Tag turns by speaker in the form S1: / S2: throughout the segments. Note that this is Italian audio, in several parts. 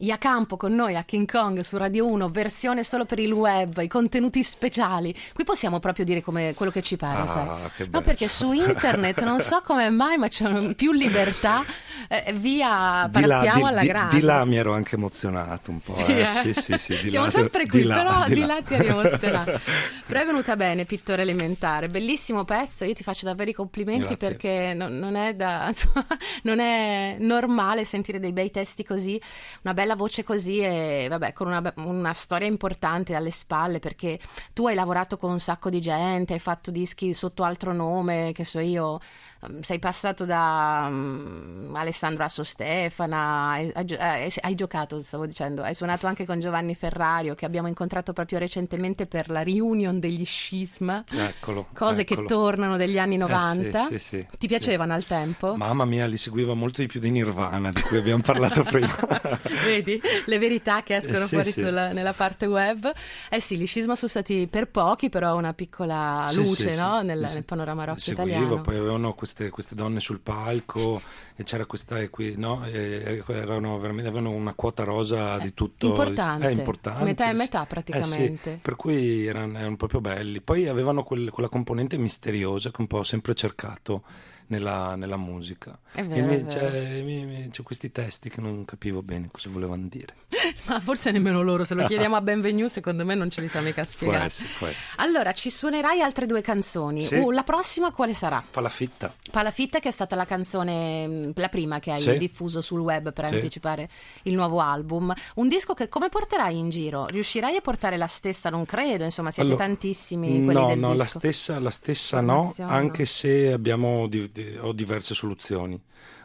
S1: Iacampo con noi a King Kong su Radio 1, versione solo per il web, i contenuti speciali. Qui possiamo proprio dire come quello che ci pare,
S2: Ah,
S1: sai? No, perché su internet non so come mai, ma c'è più libertà. Eh, via,
S2: Di là,
S1: partiamo
S2: di-
S1: alla
S2: di-
S1: grande.
S2: di là mi ero anche emozionato un po'.
S1: Sì,
S2: eh.
S1: eh.
S2: Sì, sì, sì, di
S1: Siamo
S2: là-
S1: sempre qui,
S2: di là,
S1: però
S2: di
S1: di
S2: là.
S1: là ti eri emozionato. Però è venuta bene, Pittore Elementare, bellissimo pezzo, io ti faccio davvero i complimenti
S2: Grazie.
S1: perché non, non è da, non è normale sentire dei bei testi così, una bella voce così e vabbè, con una, una storia importante alle spalle perché tu hai lavorato con un sacco di gente, hai fatto dischi sotto altro nome, che so io, sei passato da mm, Alessandro Asso Stefana, hai, hai gio- hai- hai giocato, stavo dicendo, hai suonato anche con Giovanni Ferrario che abbiamo incontrato proprio recentemente per la reunion degli Scisma,
S2: Eccolo.
S1: cose che
S2: eccolo.
S1: tornano degli anni
S2: Eh,
S1: 90.
S2: sì, sì, sì,
S1: Ti piacevano al tempo?
S2: Mamma mia, li seguiva molto di più di Nirvana, di cui abbiamo parlato prima.
S1: Vedi le verità che escono
S2: Eh,
S1: fuori sulla- nella parte web. Eh sì, gli scisma sono stati per pochi, però una piccola luce no? nel, nel panorama rock
S2: Li seguivo,
S1: italiano.
S2: poi avevano queste, queste donne sul palco e c'era questa e qui, no? E erano veramente, avevano una quota rosa di tutto.
S1: Eh, Importante.
S2: Eh, importante.
S1: Metà e metà
S2: Eh,
S1: praticamente.
S2: sì, per cui erano, erano proprio belli. Poi avevano quel- quella componente misteriosa che un po' ho sempre cercato nella, nella musica.
S1: Vero,
S2: mi- cioè, mi- mi- c'è questi testi che non capivo bene cosa volevano dire.
S1: Ma forse nemmeno loro, se lo chiediamo a Benvenue, secondo me non ce li sa mica
S2: Può
S1: spiegare.
S2: essere, può essere.
S1: Allora, ci suonerai altre due canzoni.
S2: Sì.
S1: Uh, la prossima quale sarà?
S2: Palafitta.
S1: Palafitta, che è stata la canzone, mh, la prima che hai
S2: Sì.
S1: diffuso sul web per
S2: Sì.
S1: anticipare il nuovo album. Un disco che come porterai in giro? Riuscirai a portare la stessa? Non credo, insomma, siete
S2: Allora,
S1: tantissimi quelli
S2: no,
S1: del
S2: no, la
S1: disco.
S2: stessa, la stessa no, anche se abbiamo di- ho diverse soluzioni.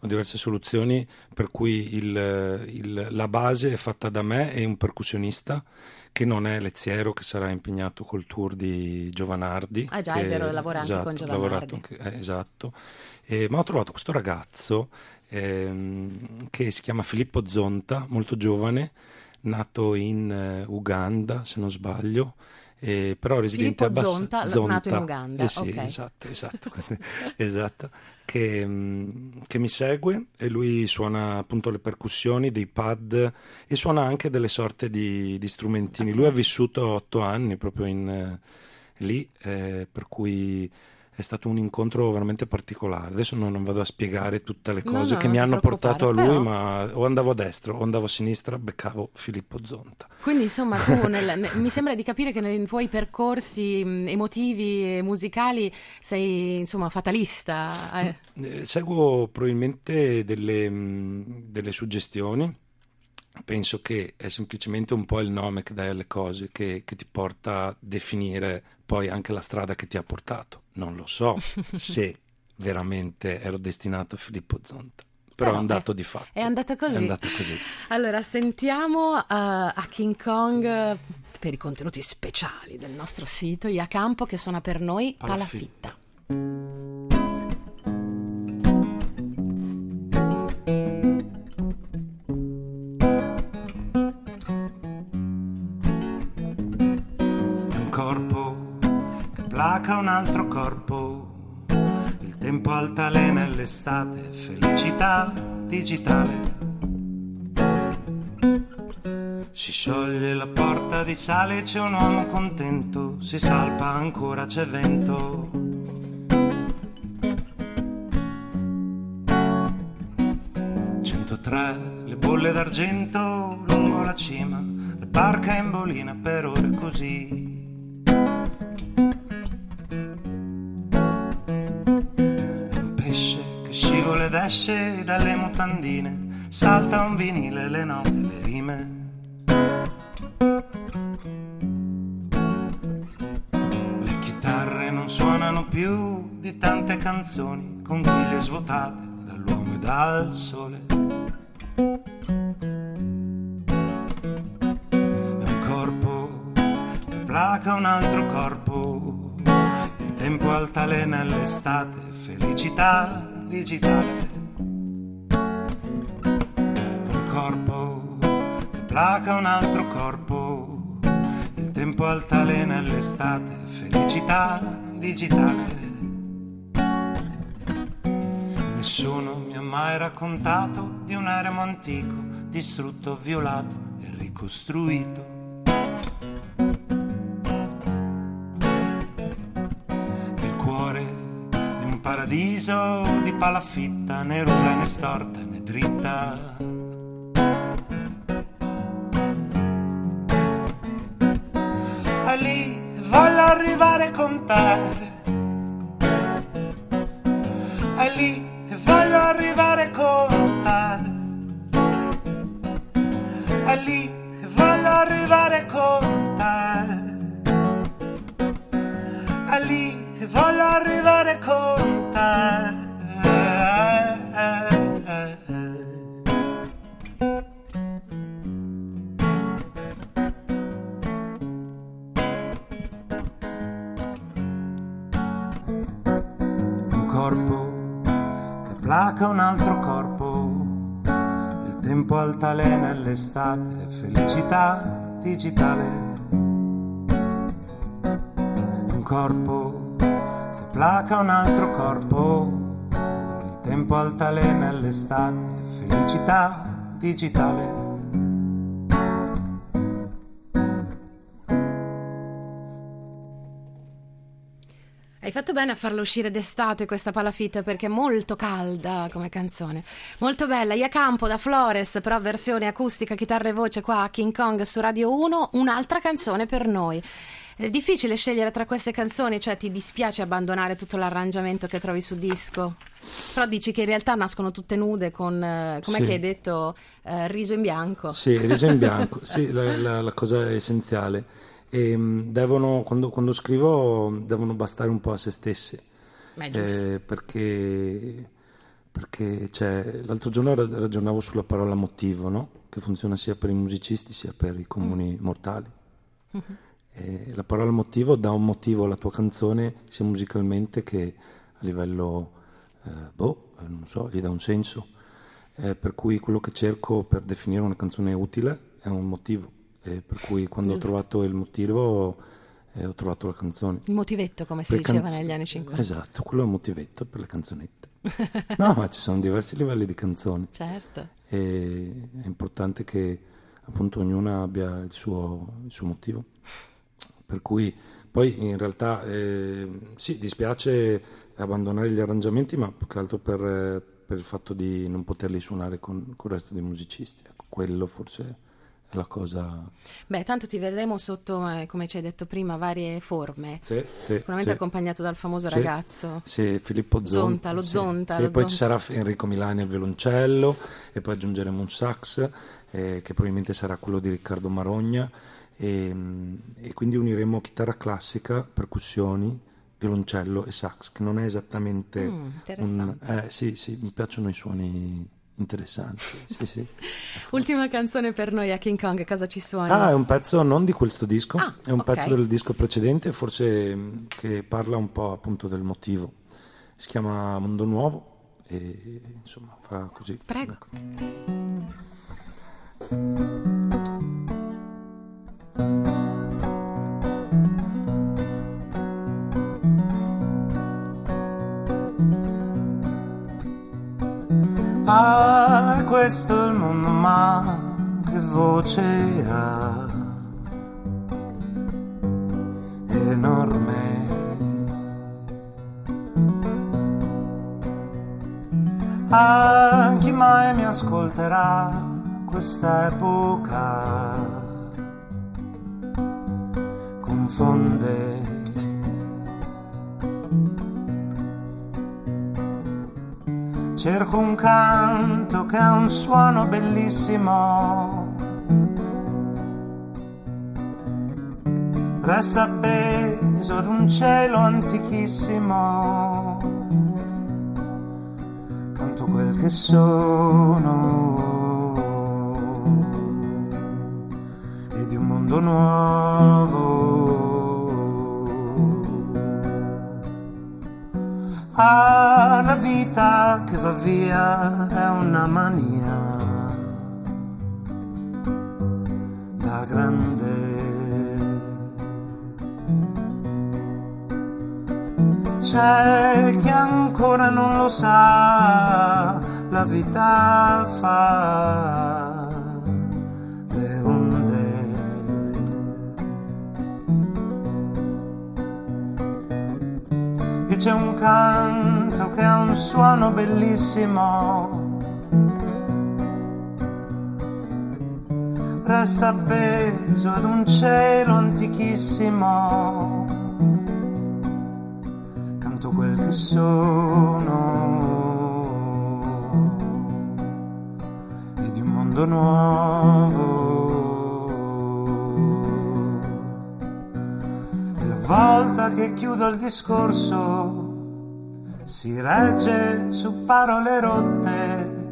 S2: Ho diverse soluzioni per cui il- il- la base è fatta da me e un percussionista che non è Leziero, che sarà impegnato col tour di Giovanardi.
S1: Ah già,
S2: che-
S1: è vero, lavora anche con
S2: esatto,
S1: Giovanardi.
S2: anche- eh, esatto. E- ma ho trovato questo ragazzo ehm, che si chiama Filippo Zonta, molto giovane, nato in eh, Uganda, se non sbaglio, eh, però residente
S1: Filippo
S2: a Bass-
S1: Zonta, l- nato in Uganda,
S2: Eh sì,
S1: ok.
S2: esatto, esatto, esatto. Che, mm, che mi segue e lui suona appunto le percussioni, dei pad e suona anche delle sorte di, di strumentini. Lui ha vissuto otto anni proprio in, lì, eh, per cui è stato un incontro veramente particolare. Adesso non, non vado a spiegare tutte le
S1: No,
S2: cose
S1: no,
S2: che
S1: non
S2: mi hanno portato a lui,
S1: preoccupare,
S2: ma o andavo a destra o andavo a sinistra, beccavo Filippo Zonta.
S1: Quindi insomma tu nel- ne- mi sembra di capire che nei tuoi percorsi emotivi e musicali sei insomma fatalista. eh.
S2: Eh, seguo probabilmente delle, delle suggestioni. Penso che è semplicemente un po' il nome che dai alle cose che, che ti porta a definire poi anche la strada che ti ha portato. Non lo so se veramente ero destinato a Filippo Zonta, però,
S1: Però
S2: è un dato
S1: è-
S2: di fatto.
S1: è andata così.
S2: È andata così.
S1: Allora sentiamo eh, a King Kong per i contenuti speciali del nostro sito Iacampo che suona per noi
S2: Palafitta.
S1: Palafitta.
S2: Placa un altro corpo. Il tempo altalena e l'estate, felicità digitale. Si scioglie la porta di sale, c'è un uomo contento, si salpa ancora, c'è vento. «103, le bolle d'argento lungo la cima, le barca in bolina per ore così. Esce dalle mutandine, salta un vinile, le note, le rime. Le chitarre non suonano più di tante canzoni, conchiglie svuotate dall'uomo e dal sole. È un corpo che placa un altro corpo. Il tempo altalena e l'estate, felicità digitale. Placa un altro corpo. Il tempo altalena l'estate, felicità digitale. Nessuno mi ha mai raccontato di un eremo antico, distrutto, violato e ricostruito. Il cuore è un paradiso di palafitta, né rusa né storta né dritta. Arrivare con te. Corpo placa un altro corpo, il tempo altalena e l'estate, felicità digitale. Un corpo che placa un altro corpo, il tempo altalena e l'estate, felicità digitale.
S1: Hai fatto bene a farla uscire d'estate questa palafitta perché è molto calda come canzone. Molto bella. Iacampo da Flores, però versione acustica, chitarra e voce qua a King Kong su Radio 1. Un'altra canzone per noi. È difficile scegliere tra queste canzoni, cioè ti dispiace abbandonare tutto l'arrangiamento che trovi su disco. Però dici che in realtà nascono tutte nude con, eh, come sì. hai detto, eh, riso in bianco.
S2: Sì, riso in bianco, sì, la, la, la cosa essenziale e mm, devono, quando, quando, scrivo devono bastare un po' a se stessi.
S1: Eh,
S2: perché, perché cioè, l'altro giorno ragionavo sulla parola motivo, no? che funziona sia per i musicisti sia per i comuni mm. mortali. Mm-hmm. la parola motivo dà un motivo alla tua canzone sia musicalmente che a livello, eh, boh, non so, gli dà un senso. Eh, per cui quello che cerco per definire una canzone utile è un motivo eh, per cui quando Giusto. ho trovato il motivo eh, ho trovato la canzone.
S1: Il motivetto, come si diceva canz- negli anni 50.
S2: Esatto, quello è il motivetto per le canzonette. no, ma ci sono diversi livelli di canzoni.
S1: Certo.
S2: E è importante che appunto ognuna abbia il suo, il suo motivo. Per cui poi in realtà eh, sì, dispiace abbandonare gli arrangiamenti, ma più che altro per, per il fatto di non poterli suonare con, con il resto dei musicisti. Ecco, quello forse la cosa...
S1: Beh, tanto ti vedremo sotto, eh, come ci hai detto prima, varie forme.
S2: Sì, sì,
S1: Sicuramente
S2: sì.
S1: accompagnato dal famoso ragazzo.
S2: Sì, Filippo Zonta.
S1: Zonta lo Zonta.
S2: Sì,
S1: lo
S2: poi
S1: Zonta.
S2: ci sarà Enrico Milani al violoncello e poi aggiungeremo un sax eh, che probabilmente sarà quello di Riccardo Marogna e, mm, e quindi uniremo chitarra classica, percussioni, violoncello e sax, che non è esattamente
S1: mm,
S2: un... Eh, sì, sì, mi piacciono i suoni interessanti. Sì, sì.
S1: Ultima canzone per noi a King Kong, cosa ci suoni?
S2: Ah, è un pezzo non di questo disco,
S1: ah,
S2: è un
S1: okay.
S2: pezzo del disco precedente, forse mm, che parla un po' appunto del motivo. Si chiama Mondo Nuovo e insomma fa così.
S1: Prego.
S2: Ah, questo il mondo, ma che voce ha? Enorme. Ah, chi mai mi ascolterà questa epoca? Confonde Cerco un canto che ha un suono bellissimo. Resta appeso ad un cielo antichissimo. Canto quel che sono. E di un mondo nuovo. Ah, la vita che va via è una mania da grande. c'è chi ancora non lo sa, la vita fa c'è un canto che ha un suono bellissimo. Resta appeso ad un cielo antichissimo quel che sono e di un mondo nuovo. Volta che chiudo il discorso si regge su parole rotte,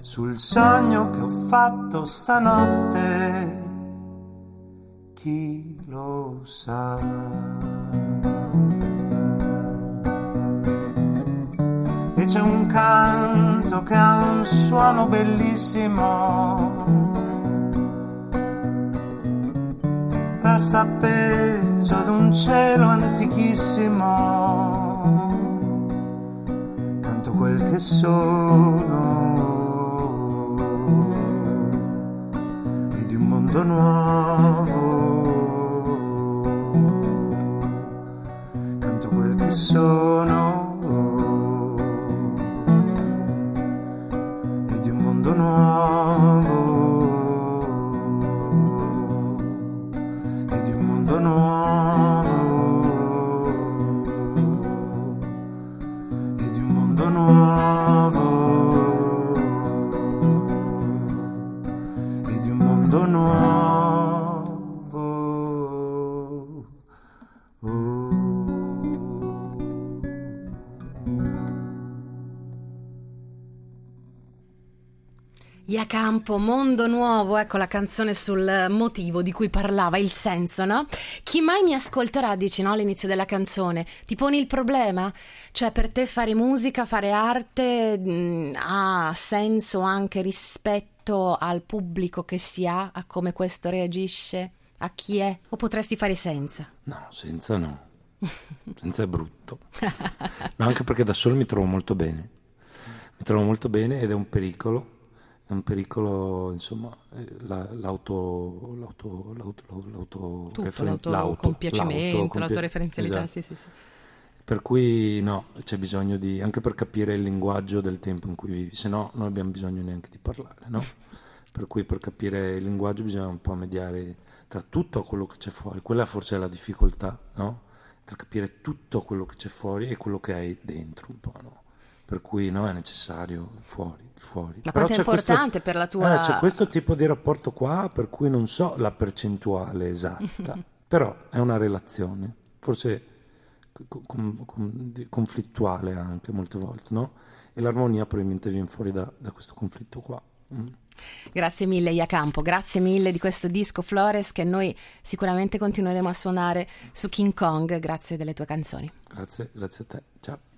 S2: sul sogno che ho fatto stanotte. Chi lo sa? c'è un canto che ha un suono bellissimo. Resta appeso ad un cielo antichissimo. Canto quel che sono e di un mondo nuovo.
S1: Campo, Mondo Nuovo, ecco la canzone sul motivo di cui parlava, il senso, no? Chi mai mi ascolterà, dici, no, all'inizio della canzone, ti poni il problema? Cioè, per te fare musica, fare arte mh, mm, ha senso anche rispetto al pubblico che si ha, a come questo reagisce, a chi è? O potresti fare senza?
S3: No, senza no. senza è brutto. No, anche perché da solo mi trovo molto bene. Mi trovo molto bene ed è un pericolo è un pericolo, insomma, eh, la, l'auto, l'auto, l'auto, l'auto,
S1: Tutto, referen- l'auto, l'autoreferenzialità, esatto. sì, sì, sì.
S3: Per cui no, c'è bisogno di, anche per capire il linguaggio del tempo in cui vivi, se no non abbiamo bisogno neanche di parlare, no? Per cui per capire il linguaggio bisogna un po' mediare tra tutto quello che c'è fuori, quella forse è la difficoltà, no? Tra capire tutto quello che c'è fuori e quello che hai dentro un po', no? Per cui no, è necessario fuori, fuori.
S1: Ma Però quanto è importante questo, per la tua...
S3: Eh, c'è questo tipo di rapporto qua, per cui non so la percentuale esatta, però è una relazione, forse com, com, conflittuale anche molte volte, no? E l'armonia probabilmente viene fuori da, da questo conflitto qua. Mm.
S1: Grazie mille Iacampo, grazie mille di questo disco Flores che noi sicuramente continueremo a suonare su King Kong, grazie delle tue canzoni.
S3: Grazie, grazie a te, ciao.